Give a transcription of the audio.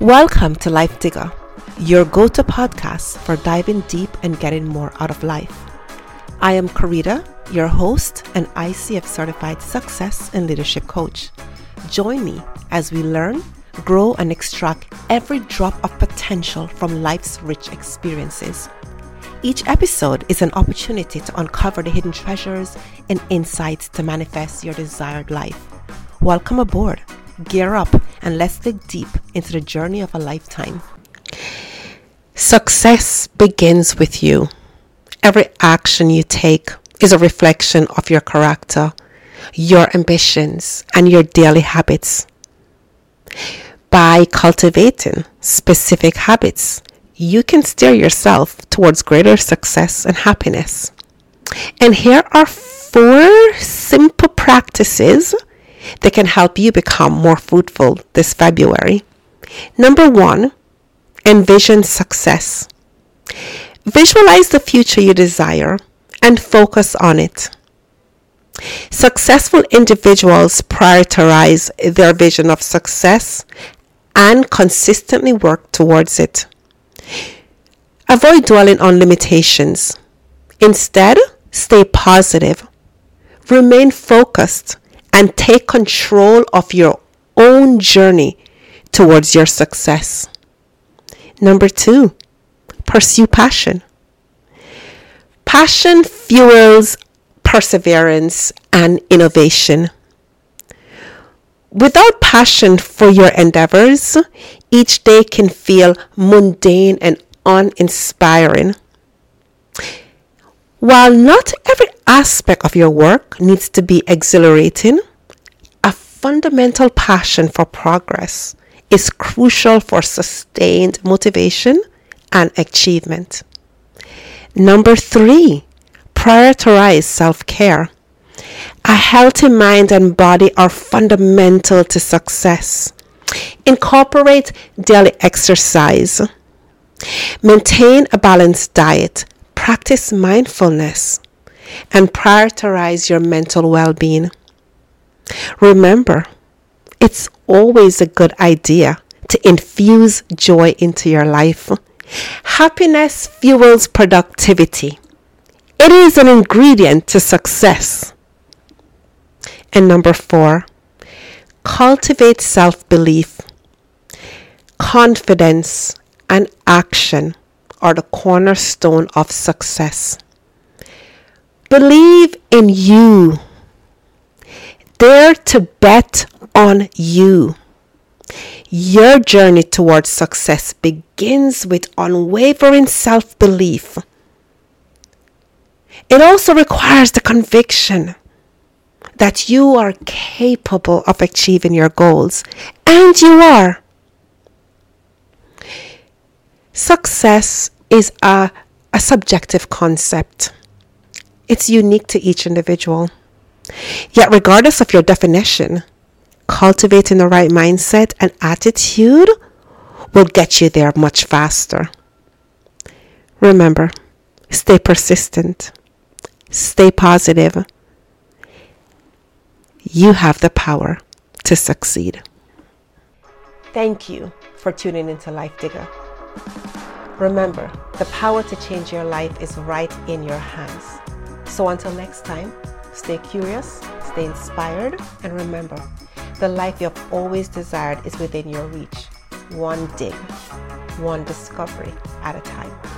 Welcome to Life Digger, your go to podcast for diving deep and getting more out of life. I am Karita, your host and ICF certified success and leadership coach. Join me as we learn, grow, and extract every drop of potential from life's rich experiences. Each episode is an opportunity to uncover the hidden treasures and insights to manifest your desired life. Welcome aboard. Gear up and let's dig deep into the journey of a lifetime. Success begins with you. Every action you take is a reflection of your character, your ambitions, and your daily habits. By cultivating specific habits, you can steer yourself towards greater success and happiness. And here are four simple practices that can help you become more fruitful this February. Number one, envision success. Visualize the future you desire and focus on it. Successful individuals prioritize their vision of success and consistently work towards it. Avoid dwelling on limitations. Instead, stay positive. Remain focused and take control of your own journey towards your success. Number two, pursue passion. Passion fuels perseverance and innovation. Without passion for your endeavors, each day can feel mundane and uninspiring. While not every aspect of your work needs to be exhilarating, a fundamental passion for progress is crucial for sustained motivation and achievement. Number three, prioritize self care. A healthy mind and body are fundamental to success. Incorporate daily exercise. Maintain a balanced diet practice mindfulness and prioritize your mental well being. Remember, it's always a good idea to infuse joy into your life. Happiness fuels productivity, it is an ingredient to success. And number four, cultivate self belief, confidence, and action are the cornerstone of success. Believe in you. Dare to bet on you. Your journey towards success begins with unwavering self belief. It also requires the conviction that you are capable of achieving your goals, and you are. Success is a, a subjective concept, it's unique to each individual. Yet, regardless of your definition, cultivating the right mindset and attitude will get you there much faster. Remember, stay persistent, stay positive. You have the power to succeed. Thank you for tuning into Life Digger. Remember, the power to change your life is right in your hands. So until next time, stay curious, stay inspired, and remember, the life you have always desired is within your reach. One dig, one discovery at a time.